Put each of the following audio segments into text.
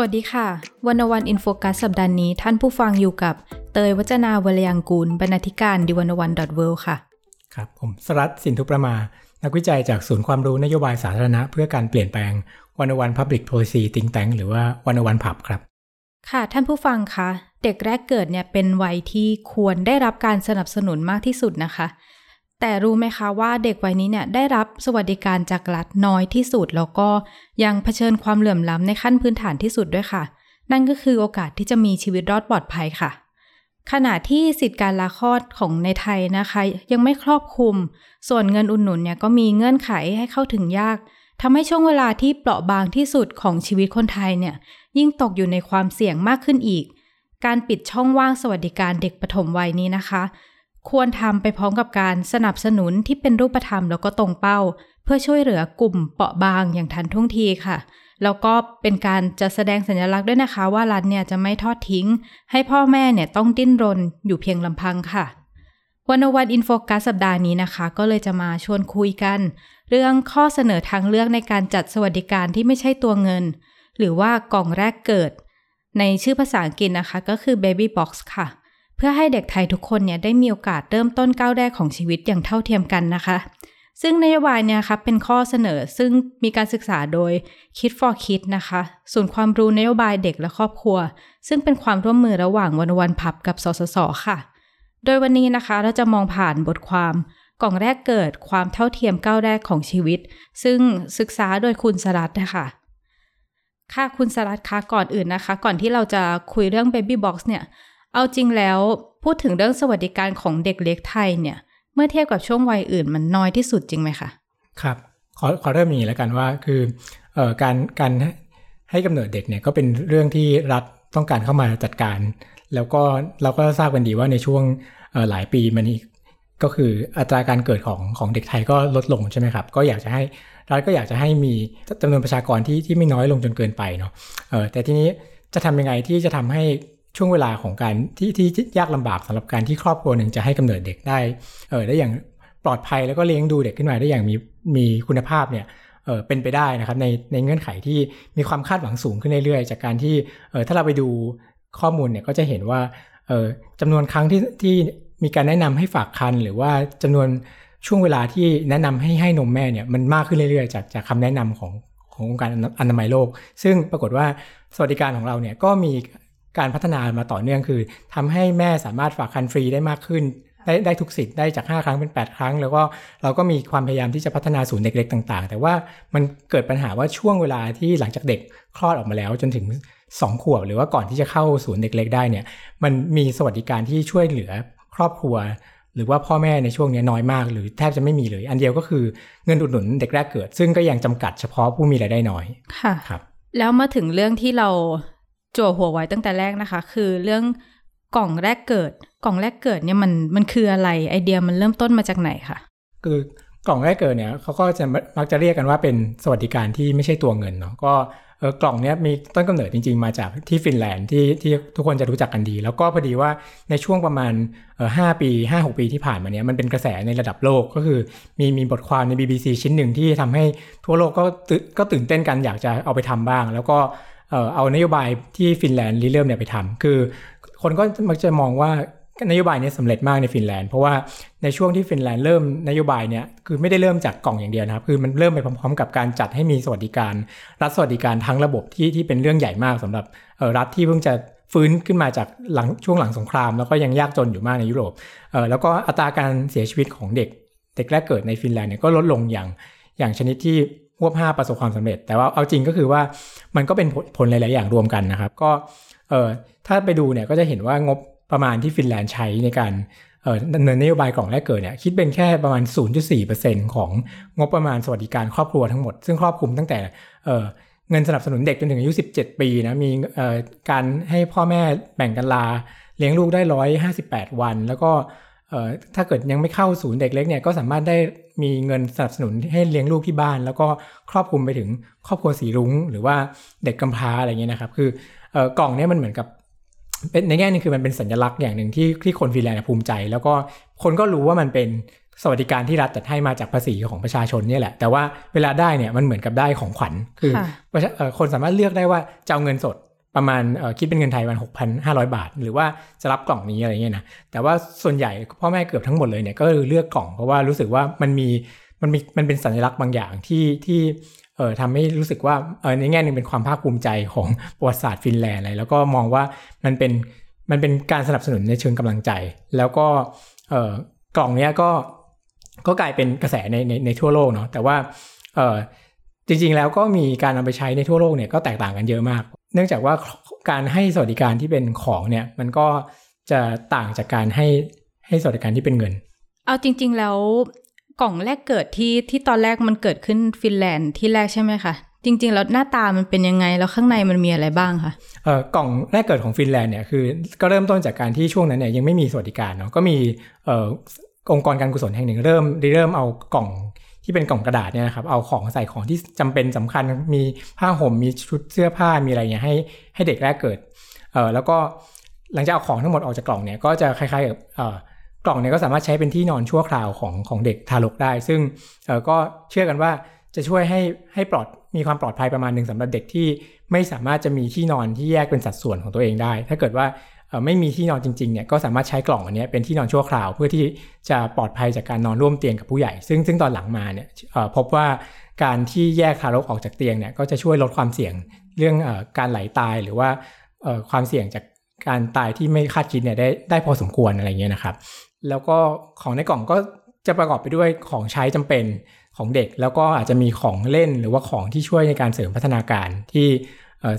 สวัสดีค่ะ One O One In Focus สัปดาห์นี้ท่านผู้ฟังอยู่กับเตย วจนาวรรลยางกูรบรรณาธิการ The One O One dot world ค่ะ ครับผมสรัช สินธุประมา นักวิจัยจากศูนย์ความรู้นโยบายสาธารณะ เพื่อการเปลี่ยนแปลง One O One Public Policy Think Tank หรือว่า One O One PUB ครับ ค่ะท่านผู้ฟังคะเด็กแรกเกิดเนี่ยเป็นวัยที่ควรได้รับการสนับสนุนมากที่สุดนะคะ แต่รู้ไหมคะว่าเด็กวัยนี้เนี่ยได้รับสวัสดิการจากรัฐน้อยที่สุด แล้วก็ยังเผชิญความเหลื่อมล้ำในขั้นพื้นฐานที่สุดด้วยค่ะ นั่นก็คือโอกาสที่จะมีชีวิตรอดปลอดภัยค่ะ ขณะที่สิทธิการลาคลอดของในไทยนะคะ ยังไม่ครอบคลุม ส่วนเงินอุดหนุนเนี่ยก็มีเงื่อนไขให้เข้าถึงยากทำให้ช่วงเวลาที่เปราะบางที่สุดของชีวิตคนไทยเนี่ยยิ่งตกอยู่ในความเสี่ยงมากขึ้นอีก การปิดช่องว่างสวัสดิการเด็กปฐมวัยนี้นะคะ ควรทำไปพร้อมกับการสนับสนุนที่เป็นรูปธรรมแล้วก็ตรงเป้า เพื่อช่วยเหลือกลุ่มเปราะบางอย่างทันท่วงทีค่ะ แล้วก็เป็นการจะแสดงสัญลักษณ์ด้วยนะคะ ว่ารัฐเนี่ยจะไม่ทอดทิ้ง ให้พ่อแม่เนี่ยต้องดิ้นรนอยู่เพียงลำพังค่ะวันวันอินโฟกัสสัปดาห์นี้นะคะ ก็เลยจะมาชวนคุยกัน เรื่องข้อเสนอทางเลือกในการจัดสวัสดิการที่ไม่ใช่ตัวเงิน หรือว่ากล่องแรกเกิด ในชื่อภาษาอังกฤษนะคะก็คือ baby box ค่ะ เพื่อให้เด็กไทยทุกคนเนี่ยได้มีโอกาสเริ่มต้นก้าวแรกของชีวิตอย่างเท่าเทียมกันนะคะ ซึ่งนโยบายเนี่ยครับเป็นข้อเสนอซึ่งมีการศึกษาโดย Kid for Kid นะคะศูนย์ความรู้นโยบายเด็กและครอบครัว ซึ่งเป็นความร่วมมือระหว่างวันวันพับกับสสสค่ะ โดยวันนี้นะคะเราจะมองผ่านบทความกล่องแรกเกิดความเท่าเทียมก้าวแรกของชีวิต ซึ่งศึกษาโดยคุณสรัตนะคะค่ะคุณสรัตคะก่อนอื่นนะคะ ก่อนที่เราจะคุยเรื่อง Baby Box เนี่ย เอาจริงแล้วพูดถึงเรื่องสวัสดิการของเด็กเล็กไทยเนี่ย เมื่อเทียบกับช่วงวัยอื่นมันน้อยที่สุดจริงไหมคะ ครับ ขอขอเริ่มอย่างนี้แล้วกันว่าคือออการการให้กำเนิดเด็กเนี่ยก็เป็นเรื่องที่รัฐต้องการเข้ามาจัดการ แล้วก็เราก็ทราบกันดีว่าในช่วงหลายปีมานี้ก็คืออัตราการเกิดของของเด็กไทยก็ลดลงใช่ไหมครับ ก็อยากจะให้รัฐก็อยากจะให้มีจำนวนประชากรที่ที่ไม่น้อยลงจนเกินไปเนาะแต่ทีนี้จะทำยังไงที่จะทำให้ ช่วงเวลาของการที่ที่ยากลำบากสำหรับการที่ครอบครัวหนึ่งจะให้กำเนิดเด็กได้เออได้อย่างปลอดภัยแล้วก็เลี้ยงดูเด็กขึ้นมาได้อย่างมีมีคุณภาพเนี่ยเออเป็นไปได้นะครับในในเงื่อนไขที่มีความคาดหวังสูงขึ้นเรื่อยๆ จากการที่เออถ้าเราไปดูข้อมูลเนี่ยก็จะเห็นว่าเออจำนวนครั้งที่ที่มีการแนะนำให้ฝากคันหรือว่าจำนวนช่วงเวลาที่แนะนำให้ให้นมแม่เนี่ยมันมากขึ้นเรื่อยๆ จากจากคำแนะนำของขององค์การอนามัยโลก ซึ่งปรากฏว่าสวัสดิการของเราเนี่ยก็มี การพัฒนามาต่อเนื่องคือทำให้แม่สามารถฝากคันฟรีได้มากขึ้น ได้ได้ทุกสิทธิ์ได้จาก 5 ครั้งเป็น 8 ครั้ง แล้วก็เราก็มีความพยายามที่จะพัฒนาศูนย์เด็กเล็กต่าง ๆ แต่ว่ามันเกิดปัญหาว่าช่วงเวลาที่หลังจากเด็กคลอดออกมาแล้วจนถึง 2 ขวบ หรือว่าก่อนที่จะเข้าศูนย์เด็กเล็กได้เนี่ยมันมีสวัสดิการที่ช่วยเหลือครอบครัวหรือว่าพ่อแม่ในช่วงนี้น้อยมาก หรือแทบจะไม่มีเลย อันเดียวก็คือเงินอุดหนุนเด็กแรกเกิด ซึ่งก็ยังจำกัดเฉพาะผู้มีรายได้น้อยค่ะครับ แล้วมาถึงเรื่องที่เรา จั่วหัวไว้ตั้งแต่แรกนะคะ คือเรื่องกล่องแรกเกิด กล่องแรกเกิดเนี่ยมันมันคืออะไรไอเดียมันเริ่มต้นมาจากไหนคะคือกล่องแรกเกิดเนี่ยเขาก็จะมักจะเรียกกันว่าเป็นสวัสดิการที่ไม่ใช่ตัวเงินเนาะก็เออกล่องเนี้ยมีต้นกำเนิดจริง ๆ มาจากที่ฟินแลนด์ที่ที่ทุกคนจะรู้จักกันดี แล้วก็พอดีว่าในช่วงประมาณเออห้าปีห้าหกปีที่ผ่านมาเนี้ยมันเป็นกระแสในระดับโลกก็คือมีมีบทความใน BBC ชิ้นหนึ่งที่ทำให้ทั่วโลกก็ตื่นก็ตื่นเต้นกันอยากจะเอาไปทำบ้าง แล้วก็ เออเอานโยบายที่ฟินแลนด์ริเริ่มเนี่ยไปทำคือคนก็มักจะมองว่านโยบายนี้สำเร็จมากในฟินแลนด์เพราะว่าในช่วงที่ฟินแลนด์เริ่มนโยบายเนี่ยคือไม่ได้เริ่มจากกล่องอย่างเดียวนะครับ คือมันเริ่มไปพร้อมๆ กับการจัดให้มีสวัสดิการ รัฐสวัสดิการทั้งระบบที่ที่เป็นเรื่องใหญ่มากสำหรับรัฐที่เพิ่งจะฟื้นขึ้นมาจากหลังช่วงหลังสงคราม แล้วก็ยังยากจนอยู่มากในยุโรปแล้วก็อัตราการเสียชีวิตของเด็ก เด็กแรกเกิดในฟินแลนด์เนี่ยก็ลดลงอย่างอย่างชนิดที่ รวบห้าประสบความสำเร็จ แต่ว่าเอาจริงก็คือว่ามันก็เป็นผลหลาย ๆ อย่างรวมกันนะครับ ก็เออถ้าไปดูเนี่ยก็จะเห็นว่างบประมาณที่ฟินแลนด์ใช้ในการดำเนินนโยบายกล่องแรกเกิดเนี่ยคิดเป็นแค่ประมาณ 0.4%ของงบประมาณสวัสดิการครอบครัวทั้งหมด ซึ่งครอบคลุมตั้งแต่เงินสนับสนุนเด็กจนถึงอายุ 17 ปีนะมีการให้พ่อแม่แบ่งกันลา เลี้ยงลูกได้ร้อยห้าสิบแปดวัน แล้วก็ถ้าเกิดยังไม่เข้าศูนย์เด็กเล็กเนี่ยก็สามารถได้ มีเงินสนับสนุนให้เลี้ยงลูกที่บ้าน แล้วก็ครอบคลุมไปถึงครอบครัวสีรุ้ง หรือว่าเด็กกำพร้าอะไรเงี้ยนะครับ คือกล่องเนี้ยมันเหมือนกับเป็นในแง่นึงคือมันเป็นสัญลักษณ์อย่างหนึ่งที่ที่คนฟินแลนด์ภูมิใจ แล้วก็คนก็รู้ว่ามันเป็นสวัสดิการที่รัฐจัดให้มาจากภาษีของประชาชนเนี่ยแหละ แต่ว่าเวลาได้เนี่ยมันเหมือนกับได้ของขวัญคือคนสามารถเลือกได้ว่าจะเอาเงินสด ประมาณคิดเป็นเงินไทยประมาณหกพันห้าร้อยบาท หรือว่าจะรับกล่องนี้อะไรเงี้ยนะแต่ว่าส่วนใหญ่พ่อแม่เกือบทั้งหมดเลยเนี่ยก็เลือกกล่องเพราะว่ารู้สึกว่ามันมีมันมีมันเป็นสัญลักษณ์บางอย่างที่ที่เอ่อทำให้รู้สึกว่าเออในแง่หนึ่งเป็นความภาคภูมิใจของประวัติศาสตร์ฟินแลนด์เลยแล้วก็มองว่ามันเป็นมันเป็นการสนับสนุนในเชิงกำลังใจ แล้วก็เอ่อกล่องเนี้ยก็ก็กลายเป็นกระแสในในในทั่วโลกเนาะแต่ว่าเออจริงๆแล้วก็มีการนำไปใช้ในทั่วโลกเนี่ยก็แตกต่างกันเยอะมาก เนื่องจากว่าการให้สวัสดิการที่เป็นของเนี่ย มันก็จะต่างจากการให้ให้สวัสดิการที่เป็นเงิน เอาจริง ๆ แล้วกล่องแรกเกิดที่ที่ตอนแรกมันเกิดขึ้นฟินแลนด์ที่แรกใช่ไหมคะจริง ๆ แล้วหน้าตามันเป็นยังไง แล้วข้างในมันมีอะไรบ้างคะเอ่อกล่องแรกเกิดของฟินแลนด์เนี่ยคือก็เริ่มต้นจากการที่ช่วงนั้นเนี่ยยังไม่มีสวัสดิการเนาะก็มีเอ่อองค์กรการกุศลแห่งหนึ่งเริ่มเริ่มเอากล่อง ที่เป็นกล่องกระดาษเนี่ยนะครับเอาของใส่ของที่จำเป็นสำคัญมีผ้าห่มมีชุดเสื้อผ้ามีอะไรเงี้ยให้ให้เด็กแรกเกิดเออแล้วก็หลังจากเอาของทั้งหมดออกจากกล่องเนี่ยก็จะคล้ายๆกับเอ่อกล่องเนี่ยก็สามารถใช้เป็นที่นอนชั่วคราวของของเด็กทารกได้ ซึ่งเออก็เชื่อกันว่าจะช่วยให้ให้ปลอดมีความปลอดภัยประมาณหนึ่งสำหรับเด็กที่ไม่สามารถจะมีที่นอนที่แยกเป็นสัดส่วนของตัวเองได้ ถ้าเกิดว่า ไม่มีที่นอนจริงๆเนี่ยก็สามารถใช้กล่องอันนี้เป็นที่นอนชั่วคราว เพื่อที่จะปลอดภัยจากการนอนร่วมเตียงกับผู้ใหญ่ ซึ่งซึ่งตอนหลังมาเนี่ยพบว่าการที่แยกทารกออกจากเตียงเนี่ยก็จะช่วยลดความเสี่ยงเรื่องอการไหลาตายหรือว่าความเสี่ยงจากการตายที่ไม่คาดคิดเนี่ยได้ได้พอสมควรอะไรเงี้ยนะครับ แล้วก็ของในกล่องก็จะประกอบไปด้วยของใช้จำเป็นของเด็ก แล้วก็อาจจะมีของเล่นหรือว่าของที่ช่วยในการเสริมพัฒนาการที่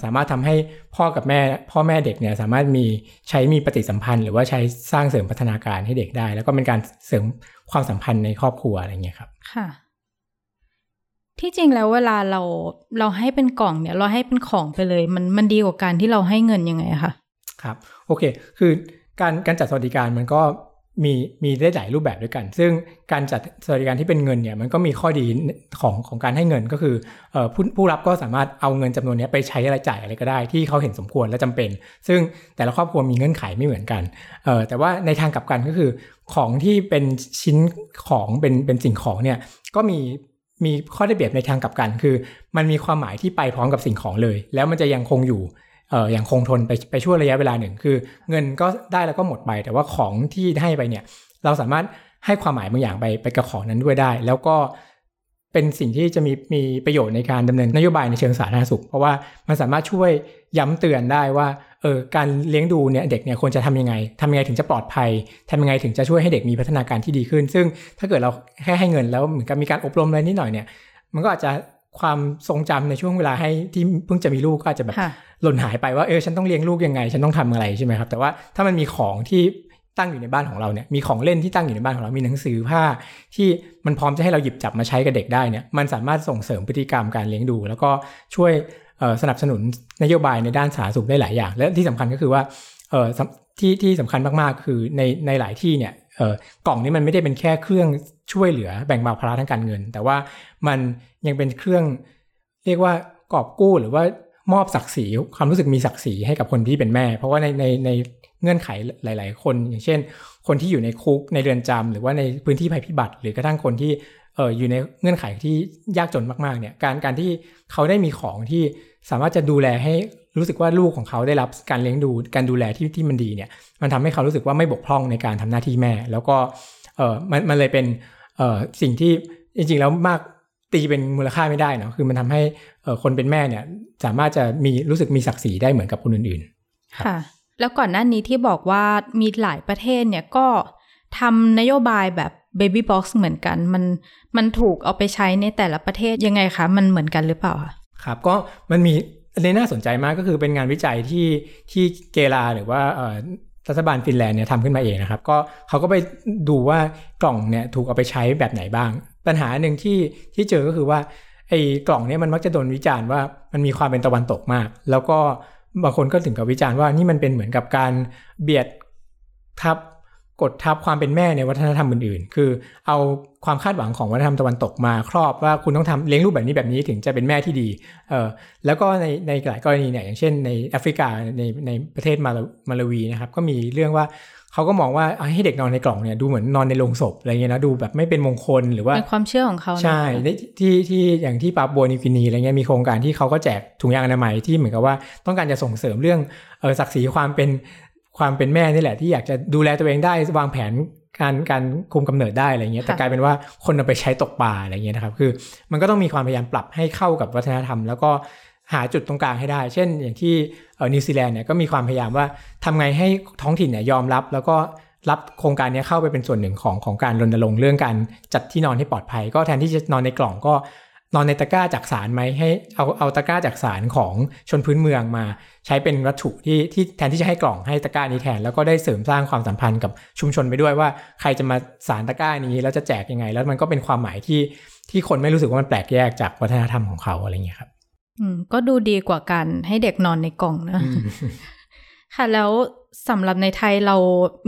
สามารถทำให้พ่อกับแม่พ่อแม่เด็กเนี่ยสามารถมีใช้มีปฏิสัมพันธ์ หรือว่าใช้สร้างเสริมพัฒนาการให้เด็กได้ แล้วก็เป็นการเสริมความสัมพันธ์ในครอบครัวอะไรเงี้ยครับค่ะ ที่จริงแล้วเวลาเราเราให้เป็นกล่องเนี่ย เราให้เป็นของไปเลย มันมันดีกว่าการที่เราให้เงินยังไงคะครับ โอเค คือการการจัดสวัสดิการมันก็ มีมีได้หลายรูปแบบด้วยกัน ซึ่งการจัดสวัสดิการที่เป็นเงินเนี่ยมันก็มีข้อดีของของการให้เงินก็คือผู้ผู้รับก็สามารถเอาเงินจำนวนนี้ไปใช้อะไรจ่ายอะไรก็ได้ที่เขาเห็นสมควรและจำเป็น ซึ่งแต่ละครอบครัวมีเงื่อนไขไม่เหมือนกันแต่ว่าในทางกลับกันก็คือ ของที่เป็นชิ้นของเป็นเป็นสิ่งของเนี่ยก็มีมีข้อได้เปรียบในทางกลับกัน คือ มันมีความหมายที่ไปพร้อมกับสิ่งของเลย แล้วมันจะยังคงอยู่ เอ่ออย่างคงทนไปไปช่วงระยะเวลาหนึ่งคือ เงินก็ได้แล้วก็หมดไป แต่ว่าของที่ให้ไปเนี่ย เราสามารถให้ความหมายบางอย่างไปไปกับของนั้นด้วยได้ แล้วก็เป็นสิ่งที่จะมีมีประโยชน์ในการดำเนินนโยบายในเชิงสาธารณสุข เพราะว่ามันสามารถช่วยย้ำเตือนได้ว่าเออการเลี้ยงดูเนี่ยเด็กเนี่ยควรจะทำยังไงทำยังไงถึงจะปลอดภัยทำยังไงถึงจะช่วยให้เด็กมีพัฒนาการที่ดีขึ้น ซึ่งถ้าเกิดเราแค่ให้เงินแล้วเหมือนกับมีการอบรมอะไรนิดหน่อยเนี่ย มันก็อาจจะ ความทรงจำในช่วงเวลาให้ที่เพิ่งจะมีลูกก็อาจจะแบบหล่นหายไปว่าเออฉันต้องเลี้ยงลูกยังไง ฉันต้องทำอะไรใช่ไหมครับ แต่ว่าถ้ามันมีของที่ตั้งอยู่ในบ้านของเราเนี่ยมีของเล่นที่ตั้งอยู่ในบ้านของเรามีหนังสือผ้า ที่มันพร้อมจะให้เราหยิบจับมาใช้กับเด็กได้เนี่ยมันสามารถส่งเสริมพฤติกรรมการเลี้ยงดู แล้วก็ช่วยสนับสนุนนโยบายในด้านสาธารณสุขได้หลายอย่าง และที่สำคัญก็คือว่า ที่ที่สำคัญมากๆ คือในในหลายที่เนี่ยกล่องนี้มันไม่ได้เป็นแค่เครื่องช่วยเหลือแบ่งเบาภาระทางการเงิน แต่ว่ามันยังเป็นเครื่องเรียกว่ากอบกู้หรือว่ามอบศักดิ์ศรีความรู้สึกมีศักดิ์ศรีให้กับคนที่เป็นแม่ เพราะว่าในในในเงื่อนไขหลาย ๆ คน อย่างเช่น คนที่อยู่ในคุกในเรือนจำหรือว่าในพื้นที่ภัยพิบัติ หรือกระทั่งคนที่เอออยู่ในเงื่อนไขที่ยากจนมากๆเนี่ยการการที่เขาได้มีของที่สามารถจะดูแลให้ รู้สึกว่าลูกของเขาได้รับการเลี้ยงดูการดูแลที่ที่มันดีเนี่ยมันทำให้เขารู้สึกว่าไม่บกพร่องในการทำหน้าที่แม่ แล้วก็เออมันมันเลยเป็นเออสิ่งที่จริงๆแล้วมากตีเป็นมูลค่าไม่ได้เนาะคือมันทำให้คนเป็นแม่เนี่ยสามารถจะมีรู้สึกมีศักดิ์ศรีได้เหมือนกับคนอื่นๆค่ะ แล้วก่อนหน้านี้ที่บอกว่ามีหลายประเทศเนี่ยก็ทำนโยบายแบบ Baby Box เหมือนกัน มันมันถูกเอาไปใช้ในแต่ละประเทศยังไงคะ มันเหมือนกันหรือเปล่าคะครับก็มันมี อันนี้น่าสนใจมากก็คือเป็นงานวิจัยที่ที่เกลาหรือว่ารัฐบาลฟินแลนด์เนี่ยทำขึ้นมาเองนะครับ ก็เขาก็ไปดูว่ากล่องเนี่ยถูกเอาไปใช้แบบไหนบ้าง ปัญหาหนึ่งที่ที่เจอก็คือว่าไอ้กล่องเนี้ยมันมักจะโดนวิจารณ์ว่ามันมีความเป็นตะวันตกมาก แล้วก็บางคนก็ถึงกับวิจารณ์ว่านี่มันเป็นเหมือนกับการเบียดทับ กดทับความเป็นแม่ในวัฒนธรรมอื่นๆ คือเอาความคาดหวังของวัฒนธรรมตะวันตกมาครอบว่าคุณต้องทำเลี้ยงลูกแบบนี้แบบนี้ถึงจะเป็นแม่ที่ดี เออแล้วก็ในในหลายกรณีเนี่ยอย่างเช่นในแอฟริกาในในประเทศมาลามาลาวีนะครับก็มีเรื่องว่าเขาก็มองว่าให้เด็กนอนในกล่องเนี่ยดูเหมือนนอนในโรงศพอะไรเงี้ยนะดูแบบไม่เป็นมงคลหรือว่าเป็นความเชื่อของเขานะใช่ในที่ที่อย่างที่ปาบัวนิวกินีอะไรเงี้ยมีโครงการที่เขาก็แจกถุงยางอนามัยที่เหมือนกับว่าต้องการจะส่งเสริมเรื่องเออศักดิ์ศรีความเป็น ความเป็นแม่นี่แหละ ที่อยากจะดูแลตัวเองได้วางแผนการการคุมกำเนิดได้อะไรเงี้ยแต่กลายเป็นว่าคนเอาไปใช้ตกปลาอะไรเงี้ยนะครับ คือมันก็ต้องมีความพยายามปรับให้เข้ากับวัฒนธรรม แล้วก็หาจุดตรงกลางให้ได้ เช่น อย่างที่เออนิวซีแลนด์เนี่ยก็มีความพยายามว่าทำไงให้ท้องถิ่นเนี่ยยอมรับ แล้วก็รับโครงการนี้เข้าไปเป็นส่วนหนึ่งของของการรณรงค์เรื่องการจัดที่นอนให้ปลอดภัย ก็แทนที่จะนอนในกล่องก็ นอนในตะกร้าจักสานไหมให้เอาเอาตะกร้าจักสานของชนพื้นเมืองมา ใช้เป็นวัตถุที่ที่แทนที่จะให้กล่องให้ตะกร้านี้แทนแล้วก็ได้เสริมสร้างความสัมพันธ์กับชุมชนไปด้วยว่าใครจะมาสารตะกร้านี้แล้วจะแจกยังไง แล้วมันก็เป็นความหมายที่ที่คนไม่รู้สึกว่ามันแปลกแยกจากวัฒนธรรมของเขาอะไรอย่างเงี้ยครับอืมก็ดูดีกว่าการให้เด็กนอนในกล่องนะค่ะแล้วสำหรับในไทยเรา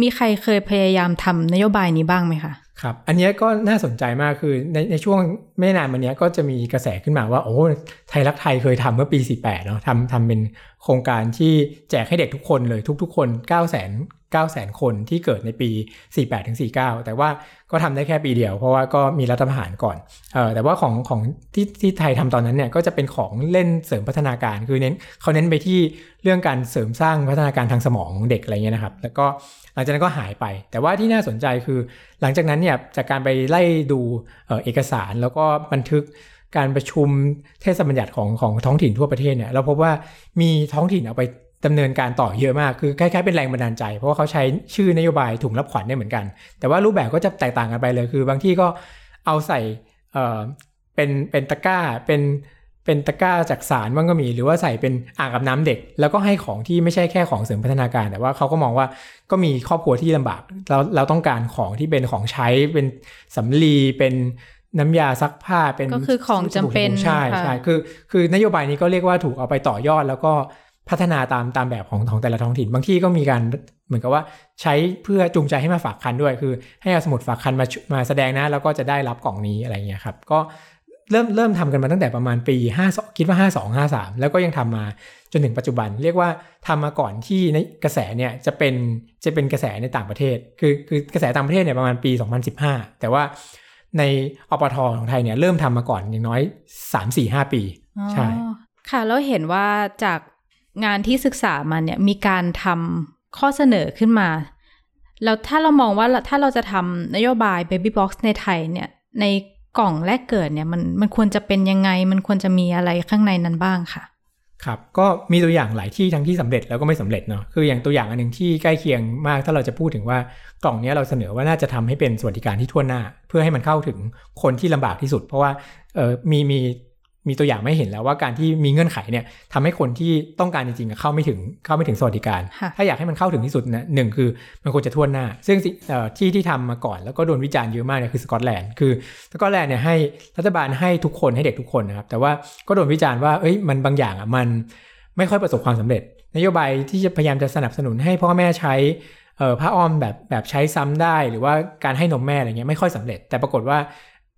มีใครเคยพยายามทำนโยบายนี้บ้างไหมคะ ครับ อันนี้ก็น่าสนใจมากคือในในช่วงไม่นานมานี้ก็จะมีกระแสขึ้นมาว่าโอ้ไทยรักไทยเคยทำเมื่อปี 48เนาะทำทำเป็นโครงการที่แจกให้เด็กทุกคนเลยทุก ๆ คน 9 0 0 0 0 9 0 0 0 0 คนที่เกิดในปี 48ถึง49 แต่ว่าก็ทำได้แค่ปีเดียว เพราะว่าก็มีรัฐประหารก่อนเออแต่ว่าของของที่ที่ไทยทำตอนนั้นเนี่ยก็จะเป็นของเล่นเสริมพัฒนาการคือเน้นเขาเน้นไปที่เรื่องการเสริมสร้างพัฒนาการทางสมองของเด็กอะไรเงี้ยนะครับ แล้วก็หลังจากนั้นก็หายไป แต่ว่าที่น่าสนใจคือ หลังจากนั้นเนี่ยจากการไปไล่ดูเออเอกสารแล้วก็บันทึกการประชุมเทศบัญญัติของของท้องถิ่นทั่วประเทศเนี่ยเราพบว่ามีท้องถิ่นเอาไป ดำเนินการต่อเยอะมากคือคล้ายๆเป็นแรงบันดาลใจ เพราะว่าเขาใช้ชื่อนโยบายถุงรับขวัญได้เหมือนกัน แต่ว่ารูปแบบก็จะแตกต่างกันไปเลย คือบางที่ก็เอาใส่เอ่อเป็นเป็นตะกร้าเป็นเป็นตะกร้าจากสารบ้างก็มี หรือว่าใส่เป็นอ่างอาบน้ำเด็ก แล้วก็ให้ของที่ไม่ใช่แค่ของเสริมพัฒนาการ แต่ว่าเขาก็มองว่าก็มีครอบครัวที่ลำบากเราเราต้องการของที่เป็นของใช้เป็นสำลีเป็นน้ำยาซักผ้าเป็นก็คือของจำเป็นใช่ค่ะใช่คือคือนโยบายนี้ก็เรียกว่าถูกเอาไปต่อยอดแล้วก็ พัฒนาตามตามแบบของของแต่ละท้องถิ่น บางที่ก็มีการเหมือนกับว่าใช้เพื่อจูงใจให้มาฝากคันด้วย คือให้เอาสมุดฝากคันมามาแสดงนะ แล้วก็จะได้รับกล่องนี้อะไรเงี้ยครับ ก็เริ่มเริ่มทำกันมาตั้งแต่ประมาณปี5คิดว่า 52 53 แล้วก็ยังทำมาจนถึงปัจจุบัน เรียกว่าทำมาก่อนที่ในกระแสเนี่ยจะเป็นจะเป็นกระแสในต่างประเทศ คือคือกระแสต่างประเทศเนี่ยประมาณปี 2015 แต่ว่าในอปทของไทยเนี่ยเริ่มทำมาก่อนอย่างน้อย 3-4-5 ปีใช่ค่ะแล้วเห็นว่าจาก งานที่ศึกษามาเนี่ยมีการทำข้อเสนอขึ้นมา แล้วถ้าเรามองว่าถ้าเราจะทำนโยบาย Baby Box ในไทยเนี่ยในกล่องแรกเกิดเนี่ยมันมันควรจะเป็นยังไง มันควรจะมีอะไรข้างในนั้นบ้างค่ะ ครับ ก็มีตัวอย่างหลายที่ทั้งที่สำเร็จแล้วก็ไม่สำเร็จเนาะคืออย่างตัวอย่างอันหนึ่งที่ใกล้เคียงมาก ถ้าเราจะพูดถึงว่ากล่องเนี้ยเราเสนอว่าน่าจะทำให้เป็นสวัสดิการที่ทั่วหน้า เพื่อให้มันเข้าถึงคนที่ลำบากที่สุด เพราะว่าเออมีมี มีตัวอย่างไม่เห็นแล้วว่าการที่มีเงื่อนไขเนี่ยทำให้คนที่ต้องการจริงๆอะเข้าไม่ถึงเข้าไม่ถึงสวัสดิการค่ะถ้าอยากให้มันเข้าถึงที่สุดนะหนึ่งคือมันควรจะทั่วหน้า ซึ่งสิเอ่อที่ที่ทำมาก่อนแล้วก็โดนวิจารณ์เยอะมากเนี่ยคือสกอตแลนด์คือสกอตแลนด์เนี่ยให้รัฐบาลให้ทุกคนให้เด็กทุกคนนะครับแต่ว่าก็โดนวิจารณ์ว่าเอ้ยมันบางอย่างอะมันไม่ค่อยประสบความสำเร็จ นโยบายที่จะพยายามจะสนับสนุนให้พ่อแม่ใช้เอ่อผ้าอ้อมแบบแบบใช้ซ้ำได้ หรือว่าการให้นมแม่อะไรเงี้ยไม่ค่อยสำเร็จ แต่ปรากฏว่า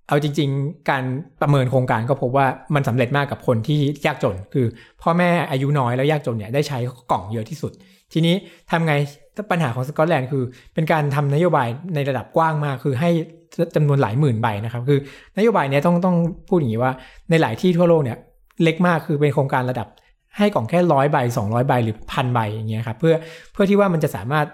เอาจริง ๆ การประเมินโครงการก็พบว่ามันสำเร็จมากกับคนที่ยากจน คือพ่อแม่อายุน้อยแล้วยากจนเนี่ยได้ใช้กล่องเยอะที่สุด ทีนี้ทำไงปัญหาของสกอตแลนด์คือเป็นการทำนโยบายในระดับกว้างมาก คือให้จำนวนหลายหมื่นใบนะครับ คือนโยบายเนี้ยต้องต้องพูดอย่างนี้ว่าในหลายที่ทั่วโลกเนี่ยเล็กมากคือเป็นโครงการระดับให้กล่องแค่ร้อยใบสองร้อยใบหรือพันใบอย่างเงี้ยครับเพื่อเพื่อที่ว่ามันจะสามารถ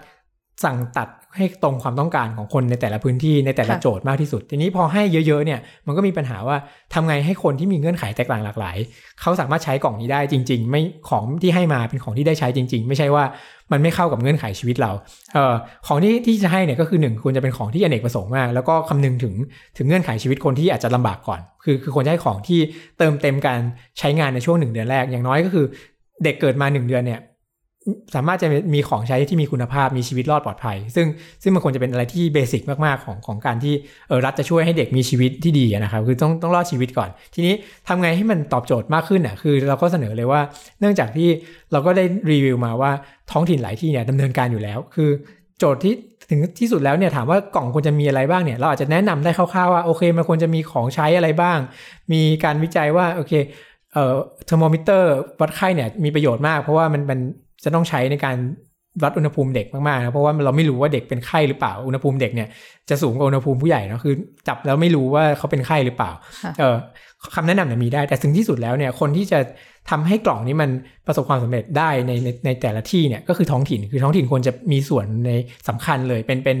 สั่งตัด ให้ตรงความต้องการของคนในแต่ละพื้นที่ในแต่ละค่ะโจทย์มากที่สุด ทีนี้พอให้เยอะๆเนี่ยมันก็มีปัญหาว่าทำไงให้คนที่มีเงื่อนไขแตกต่างหลากหลาย เขาสามารถใช้กล่องนี้ได้จริง ๆ ไม่ของที่ให้มาเป็นของที่ได้ใช้จริง ๆ ไม่ใช่ว่ามันไม่เข้ากับเงื่อนไขชีวิตเราเอ่อของที่ที่จะให้เนี่ยก็คือหนึ่งควรจะเป็นของที่อเนกประสงค์มาก แล้วก็คำนึงถึงถึงเงื่อนไขชีวิตคนที่อาจจะลำบากก่อน คือคือควรจะให้ของที่เติมเต็มการใช้งานในช่วงหนึ่งเดือนแรกอย่างน้อยก็คือเด็กเกิดมาหนึ่งเดือนเนี่ย สามารถจะมีของใช้ที่มีคุณภาพมีชีวิตรอดปลอดภัย ซึ่งซึ่งมันควรจะเป็นอะไรที่เบสิกมากๆของของการที่เออรัฐจะช่วยให้เด็กมีชีวิตที่ดีนะครับคือต้องต้องรอดชีวิตก่อน ทีนี้ทำไงให้มันตอบโจทย์มากขึ้นอะคือเราก็เสนอเลยว่า เนื่องจากที่เราก็ได้รีวิวมาว่าท้องถิ่นหลายที่เนี่ยดำเนินการอยู่แล้ว คือโจทย์ที่ถึงที่สุดแล้วเนี่ยถามว่ากล่องควรจะมีอะไรบ้างเนี่ยเราอาจจะแนะนำได้คร่าวๆว่าโอเคมันควรจะมีของใช้อะไรบ้าง มีการวิจัยว่าโอเคเอ่อเทอร์โมมิเตอร์วัดไข้เนี่ยมีประโยชน์มาก เพราะว่ามันมัน จะต้องใช้ในการวัดอุณหภูมิเด็กมากๆนะเพราะว่าเราไม่รู้ว่าเด็กเป็นไข้หรือเปล่าอุณหภูมิเด็กเนี่ยจะสูงกว่าอุณหภูมิผู้ใหญ่นะคือ จับแล้วไม่รู้ว่าเขาเป็นไข้หรือเปล่าค่ะเออคำแนะนำเนี่ยมีได้ แต่ถึงที่สุดแล้วเนี่ยคนที่จะทำให้กล่องนี้มันประสบความสำเร็จได้ในในในแต่ละที่เนี่ยก็คือท้องถิ่นคือท้องถิ่นควรจะมีส่วนในสำคัญเลยเป็นเป็น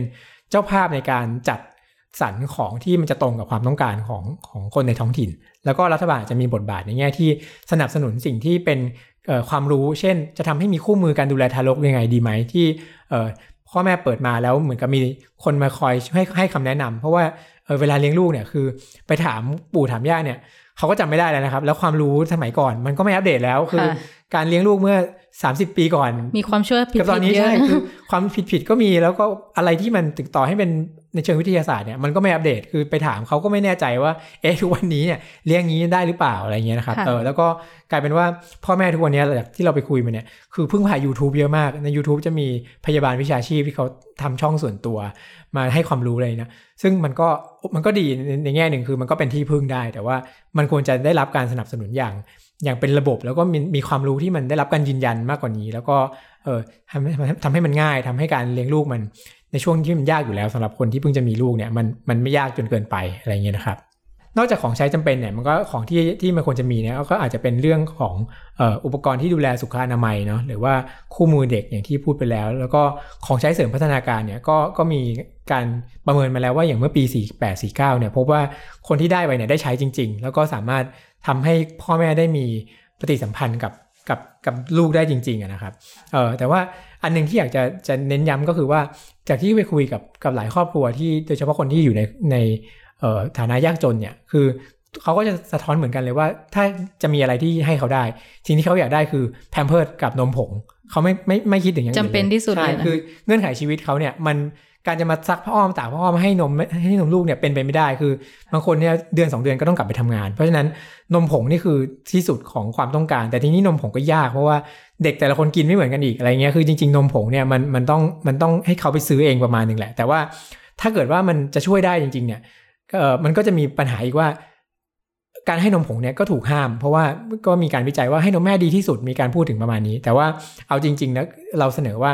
เจ้าภาพในการจัดสรรของที่มันจะตรงกับความต้องการของของคนในท้องถิ่น แล้วก็รัฐบาลอาจจะมีบทบาทในแง่ที่สนับสนุนสิ่งที่เป็นเอ่อ ความรู้ เช่น จะทำให้มีคู่มือการดูแลทารกยังไงดีไหมที่เอ่อพ่อแม่เปิดมาแล้วเหมือนกับมีคนมาคอยให้ให้คำแนะนำเพราะว่าเออเวลาเลี้ยงลูกเนี่ยคือไปถามปู่ถามย่าเนี่ยเขาก็จำไม่ได้แล้วนะครับ แล้วความรู้สมัยก่อนมันก็ไม่อัปเดตแล้วคือค่ะการเลี้ยงลูกเมื่อ 30 ปีก่อน มีความเชื่อผิดกับตอนนี้ๆเยอะใช่คือความผิดผิดๆก็มีแล้วก็อะไรที่มันถึงต่อให้เป็นในเชิงวิทยาศาสตร์เนี่ยมันก็ไม่อัปเดตคือไปถามเขาก็ไม่แน่ใจว่าเอ๊ะทุกวันนี้เนี่ยเลี้ยงงี้ได้หรือเปล่าอะไรเงี้ยนะครับค่ะเออแล้วก็กลายเป็นว่าพ่อแม่ทุกวันนี้จากที่เราไปคุยมาเนี่ยคือเพิ่งผ่าน YouTube เยอะมากใน YouTube จะมีพยาบาลวิชาชีพที่เขาทำช่องส่วนตัว มาให้ความรู้เลยนะซึ่งมันก็มันก็ดีในในแง่หนึ่งคือมันก็เป็นที่พึ่งได้ แต่ว่ามันควรจะได้รับการสนับสนุนอย่าง อย่างเป็นระบบแล้วก็มีมีความรู้ที่มันได้รับการยืนยันมากกว่านี้ แล้วก็เออทำให้ทำให้มันง่ายทำให้การเลี้ยงลูกมันในช่วงที่มันยากอยู่แล้วสำหรับคนที่เพิ่งจะมีลูกเนี่ยมันมันไม่ยากจนเกินไปอะไรเงี้ยนะครับ นอกจากของใช้จำเป็นเนี่ยมันก็ของที่ที่มันควรจะมีเนี่ยก็อาจจะเป็นเรื่องของอ,อ,อุปกรณ์ที่ดูแลสุขอนามัยเนาะหรือว่าคู่มือเด็กอย่างที่พูดไปแล้ว แล้วก็ของใช้เสริมพัฒนาการเนี่ยก็ก็มีการประเมินมาแล้วว่าอย่างเมื่อปี 48 49เนี่ยพบว่าคนที่ได้ไปเนี่ยได้ใช้จริง ๆ แล้วก็สามารถ ทำให้พ่อแม่ได้มีปฏิสัมพันธ์กับกับกับลูกได้จริงๆอะนะครับเออแต่ว่าอันหนึงที่อยากจะจะเน้นย้ำก็คือว่าจากที่ไปคุยกับกับหลายครอบครัวที่โดยเฉพาะคนที่อยู่ในในเอ่อฐานะยากจนเนี่ยคือเขาก็จะสะท้อนเหมือนกันเลยว่า ถ้าจะมีอะไรที่ให้เขาได้สิ่งที่เขาอยากได้คือแพมเพิร์ดกับนมผงเขาไม่ไม่ไม่คิดถึงอย่างอื่นจำเป็นที่สุดใช่เลยนะคือเงื่อนไขชีวิตเขาเนี่ยมัน การจะมาซักผ้าอ้อมตากผ้าอ้อมให้นมให้นมลูกเนี่ยเป็นไปไม่ได้คือบางคนเนี่ยเดือนสองเดือนก็ต้องกลับไปทำงาน เพราะฉะนั้นนมผงนี่คือที่สุดของความต้องการ แต่ทีนี้นมผงก็ยากเพราะว่าเด็กแต่ละคนกินไม่เหมือนกันอีกอะไรเงี้ยคือจริง ๆ นมผงเนี่ยมันมันต้องมันต้องให้เขาไปซื้อเองประมาณหนึ่งแหละ แต่ว่าถ้าเกิดว่ามันจะช่วยได้จริง ๆ เนี่ยเออมันก็จะมีปัญหาอีกว่าการให้นมผงเนี่ยก็ถูกห้าม เพราะว่าก็มีการวิจัยว่าให้นมแม่ดีที่สุดมีการพูดถึงประมาณนี้ แต่ว่าเอาจริงๆนะเราเสนอว่า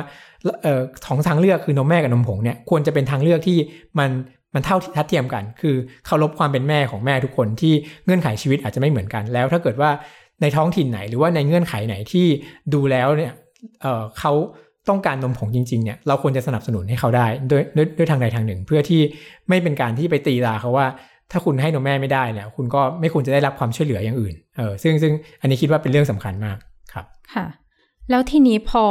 เอ่อของทางเลือกคือนมแม่กับนมผงเนี่ยควรจะเป็นทางเลือกที่มันมันเท่าทัดเทียมกัน คือเคารพความเป็นแม่ของแม่ทุกคนที่เงื่อนไขชีวิตอาจจะไม่เหมือนกัน แล้วถ้าเกิดว่าในท้องถิ่นไหนหรือว่าในเงื่อนไขไหนที่ดูแล้วเนี่ยเออเขาต้องการนมผงจริงๆเนี่ยเราควรจะสนับสนุนให้เขาได้ด้วยด้วยด้วยทางใดทางหนึ่ง เพื่อที่ไม่เป็นการที่ไปตีราเขาว่า ถ้าคุณให้นมแม่ไม่ได้เนี่ยคุณก็ไม่ควรจะได้รับความช่วยเหลืออย่างอื่นเออซึ่งซึ่งอันนี้คิดว่าเป็นเรื่องสำคัญมากครับค่ะ แล้วทีนี้พอ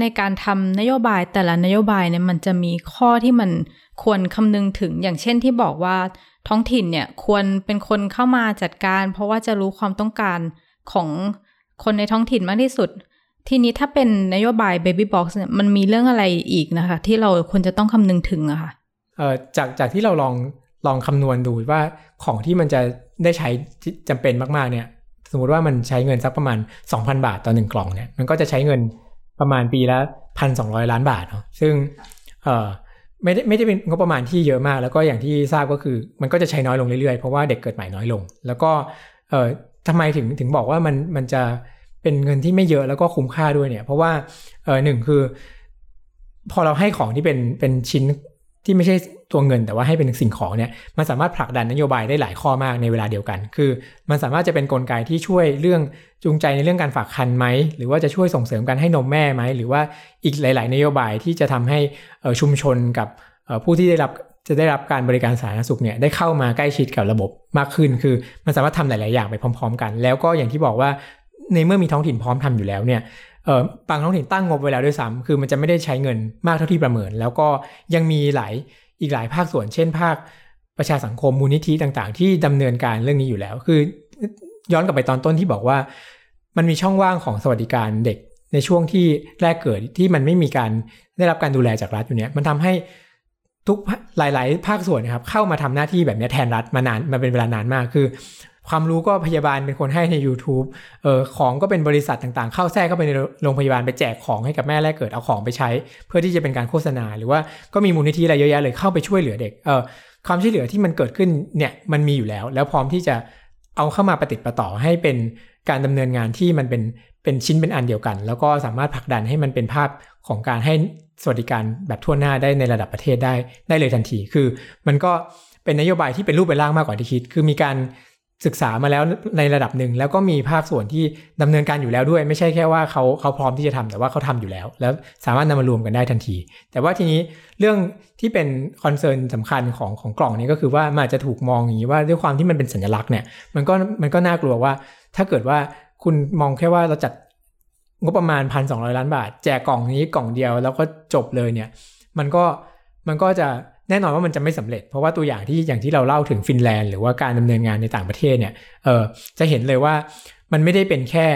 ในการทำนโยบายแต่ละนโยบายเนี่ยมันจะมีข้อที่มันควรคำนึงถึงอย่างเช่นที่บอกว่าท้องถิ่นเนี่ยควรเป็นคนเข้ามาจัดการ เพราะว่าจะรู้ความต้องการของคนในท้องถิ่นมากที่สุด ทีนี้ถ้าเป็นนโยบาย Baby Box เนี่ยมันมีเรื่องอะไรอีกนะคะ ที่เราควรจะต้องคำนึงถึงอะค่ะเอ่อจากจากที่เราลองลองคำนวณดูว่าของที่มันจะได้ใช้จำเป็นมากๆเนี่ย สมมติว่ามันใช้เงินสักประมาณ 2,000 บาทต่อหนึ่งกล่องเนี่ยมันก็จะใช้เงิน ประมาณปีละพันสองร้อยล้านบาทเนาะซึ่งเอ่อไม่ได้ไม่ได้เป็นงบประมาณที่เยอะมาก แล้วก็อย่างที่ทราบก็คือ มันก็จะใช้น้อยลงเรื่อยๆ เพราะว่าเด็กเกิดใหม่น้อยลง แล้วก็เอ่อทำไมถึงถึงบอกว่ามันมันจะเป็นเงินที่ไม่เยอะแล้วก็คุ้มค่าด้วยเนี่ย เพราะว่าเออหนึ่งคือ พอเราให้ของที่เป็นเป็นชิ้น ที่ไม่ใช่ตัวเงินแต่ว่าให้เป็นสิ่งของเนี่ยมันสามารถผลักดันนโยบายได้หลายข้อมากในเวลาเดียวกัน คือมันสามารถจะเป็นนกลไกที่ช่วยเรื่องจูงใจในเรื่องการฝากคันไหม หรือว่าจะช่วยส่งเสริมการให้นมแม่ไหม หรือว่าอีกหลาย ๆ นโยบายที่จะทำให้ชุมชนกับผู้ที่ได้รับจะได้รับการบริการสาธารณสุขเนี่ยได้เข้ามาใกล้ชิดกับระบบมากขึ้น คือมันสามารถทำหลาย ๆ อย่างไปพร้อม ๆ กัน แล้วก็อย่างที่บอกว่าในเมื่อมีท้องถิ่นพร้อมทำอยู่แล้วเนี่ย เอ่อบางท้องถิ่นตั้งงบไว้แล้วด้วยซ้ำคือมันจะไม่ได้ใช้เงินมากเท่าที่ประเมิน แล้วก็ยังมีหลายอีกหลายภาคส่วน เช่น ภาคประชาสังคมมูลนิธิต่างๆ ที่ดำเนินการเรื่องนี้อยู่แล้ว คือย้อนกลับไปตอนต้นที่บอกว่า มันมีช่องว่างของสวัสดิการเด็กในช่วงที่แรกเกิดที่มันไม่มีการได้รับการดูแลจากรัฐอยู่เนี้ยมันทำให้ทุกหลาย ๆ ภาคส่วนนะครับเข้ามาทำหน้าที่แบบนี้แทนรัฐมานานมาเป็นเวลานานมากคือ ความรู้ก็พยาบาลเป็นคนให้ใน YouTube เออของก็เป็นบริษัทต่างๆ เข้าแทรกเข้าไปในโรงพยาบาลไปแจกของให้กับแม่แรกเกิดเอาของไปใช้ เพื่อที่จะเป็นการโฆษณา หรือว่าก็มีมูลนิธิอะไรเยอะแยะเลยเข้าไปช่วยเหลือเด็กเออความช่วยเหลือที่มันเกิดขึ้นเนี่ยมันมีอยู่แล้ว แล้วพร้อมที่จะเอาเข้ามาปฏิติประต่อให้เป็นการดำเนินงานที่มันเป็นเป็นชิ้นเป็นอันเดียวกัน แล้วก็สามารถผลักดันให้มันเป็นภาพของการให้สวัสดิการแบบทั่วหน้าได้ในระดับประเทศได้ได้เลยทันที คือ มันก็เป็นนโยบายที่เป็นรูปเป็นร่างมากกว่าที่คิด คือมีการ ศึกษามาแล้วในระดับหนึ่งแล้วก็มีภาคส่วนที่ดำเนินการอยู่แล้วด้วย ไม่ใช่แค่ว่าเขาเขาพร้อมที่จะทำแต่ว่าเขาทำอยู่แล้ว แล้วสามารถนำมารวมกันได้ทันที แต่ว่าทีนี้เรื่องที่เป็นconcern สำคัญของของกล่องนี้ก็คือว่ามันจะถูกมองอย่างนี้ว่าด้วยความที่มันเป็นสัญลักษณ์เนี่ยมันก็มันก็น่ากลัวว่า ถ้าเกิดว่าคุณมองแค่ว่าเราจัดงบประมาณพันสองล้านบาท แจกกล่องนี้กล่องเดียวแล้วก็จบเลยเนี่ย มันก็มันก็จะ แน่นอนว่ามันจะไม่สำเร็จ เพราะว่าตัวอย่างที่อย่างที่เราเล่าถึงฟินแลนด์ หรือว่าการดำเนินงานในต่างประเทศเนี่ยเออจะเห็นเลยว่ามันไม่ได้เป็นแค่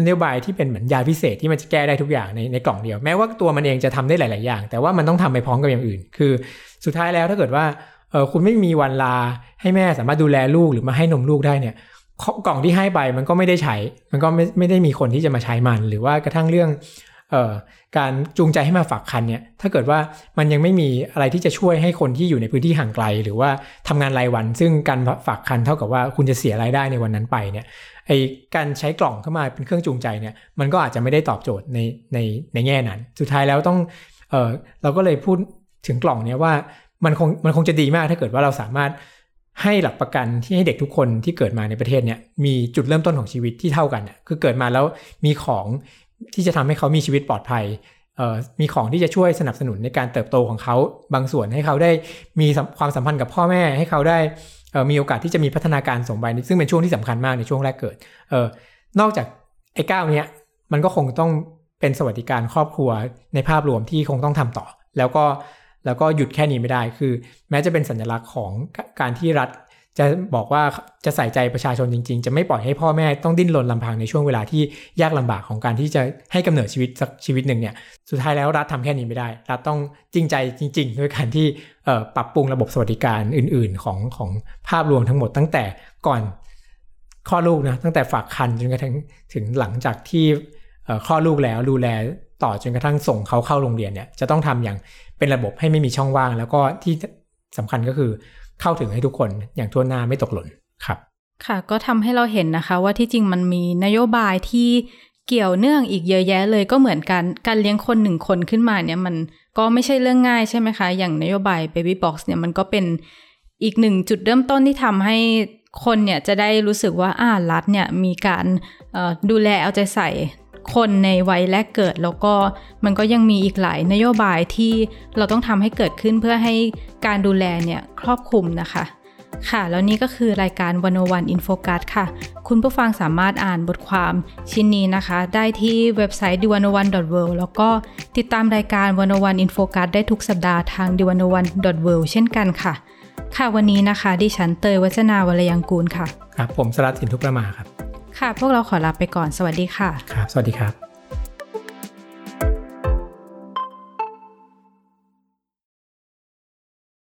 นโยบายที่เป็นเหมือนยาวิเศษที่มันจะแก้ได้ทุกอย่างในในกล่องเดียว แม้ว่าตัวมันเองจะทำได้หลาย ๆ อย่าง แต่ว่ามันต้องทำไปพร้อมกับอย่างอื่น คือ สุดท้ายแล้วถ้าเกิดว่าเออคุณไม่มีวันลาให้แม่สามารถดูแลลูกหรือมาให้นมลูกได้เนี่ยกล่องที่ให้ไปมันก็ไม่ได้ใช้ มันก็ไม่ไม่ได้มีคนที่จะมาใช้มัน หรือว่ากระทั่งเรื่อง การจูงใจให้มาฝากคันเนี่ยถ้าเกิดว่ามันยังไม่มีอะไรที่จะช่วยให้คนที่อยู่ในพื้นที่ห่างไกล หรือว่าทำงานรายวัน ซึ่งการฝากคันเท่ากับว่าคุณจะเสียรายได้ในวันนั้นไปเนี่ยไอการใช้กล่องเข้ามาเป็นเครื่องจูงใจเนี่ยมันก็อาจจะไม่ได้ตอบโจทย์ในในในแง่นั้น สุดท้ายแล้วต้องเออเราก็เลยพูดถึงกล่องเนี้ยว่ามันคงมันคงจะดีมากถ้าเกิดว่าเราสามารถให้หลักประกันที่ให้เด็กทุกคนที่เกิดมาในประเทศเนี่ยมีจุดเริ่มต้นของชีวิตที่เท่ากันเนี่ยคือเกิดมาแล้วมีของ ที่จะทำให้เขามีชีวิตปลอดภัยมีของที่จะช่วยสนับสนุนในการเติบโตของเขาบางส่วนให้เขาได้มีความสัมพันธ์กับพ่อแม่ให้เขาได้มีโอกาสที่จะมีพัฒนาการสมวัยซึ่งเป็นช่วงที่สำคัญมากในช่วงแรกเกิดออนอกจากไอ้ก้าวเนี้ยมันก็คงต้องเป็นสวัสดิการครอบครัวในภาพรวมที่คงต้องทำต่อ แล้วก็แล้วก็หยุดแค่นี้ไม่ได้ คือ แม้จะเป็นสัญลักษณ์ของการที่รัฐ จะบอกว่าจะใส่ใจประชาชนจริง ๆ จะไม่ปล่อยให้พ่อแม่ต้องดิ้นรนลำพังในช่วงเวลาที่ยากลำบากของการที่จะให้กำเนิดชีวิตสักชีวิตหนึ่งเนี่ยสุดท้ายแล้วรัฐทำแค่นี้ไม่ได้ รัฐต้องจริงใจจริง ๆ ด้วยการที่ปรับปรุงระบบสวัสดิการอื่น ๆ ของของภาพรวมทั้งหมดตั้งแต่ก่อนข้อลูกนะตั้งแต่ฝากคันจนกระทั่งถึงหลังจากที่ข้อลูกแล้วดูแลต่อจนกระทั่งส่งเขาเข้าโรงเรียนเนี่ยจะต้องทำอย่างเป็นระบบให้ไม่มีช่องว่าง แล้วก็ที่สำคัญก็คือ เข้าถึงให้ทุกคนอย่างทั่วหน้าไม่ตกหล่นครับ ค่ะก็ทำให้เราเห็นนะคะ ว่าที่จริงมันมีนโยบายที่เกี่ยวเนื่องอีกเยอะแยะเลยก็เหมือนกันการเลี้ยงคนหนึ่งคนขึ้นมาเนี่ยมันก็ไม่ใช่เรื่องง่ายใช่ไหมคะ อย่างนโยบาย Baby Box เนี่ยมันก็เป็นอีกหนึ่งจุดเริ่มต้นที่ทำให้คนเนี่ยจะได้รู้สึกว่าอ่ารัฐเนี่ยมีการดูแลเอาใจใส่ คนในวัยแรกเกิดแล้วก็มันก็ยังมีอีกหลายนโยบายที่เราต้องทำให้เกิดขึ้นเพื่อให้การดูแลเนี่ยครอบคลุมนะคะ ค่ะ แล้วนี่ก็คือรายการ One O One In Focus ค่ะ คุณผู้ฟังสามารถอ่านบทความชิ้นนี้นะคะ ได้ที่เว็บไซต์ The One O One world แล้วก็ติดตามรายการ One O One In Focus ได้ทุกสัปดาห์ทาง The One O One world เช่นกันค่ะ ค่ะวันนี้นะคะดิฉันเตยวัฒนาวรยังกูลค่ะครับผมสรัตสินทุกประมาครับ ค่ะ พวกเราขอลาไปก่อนสวัสดีค่ะ ครับ สวัสดีครับ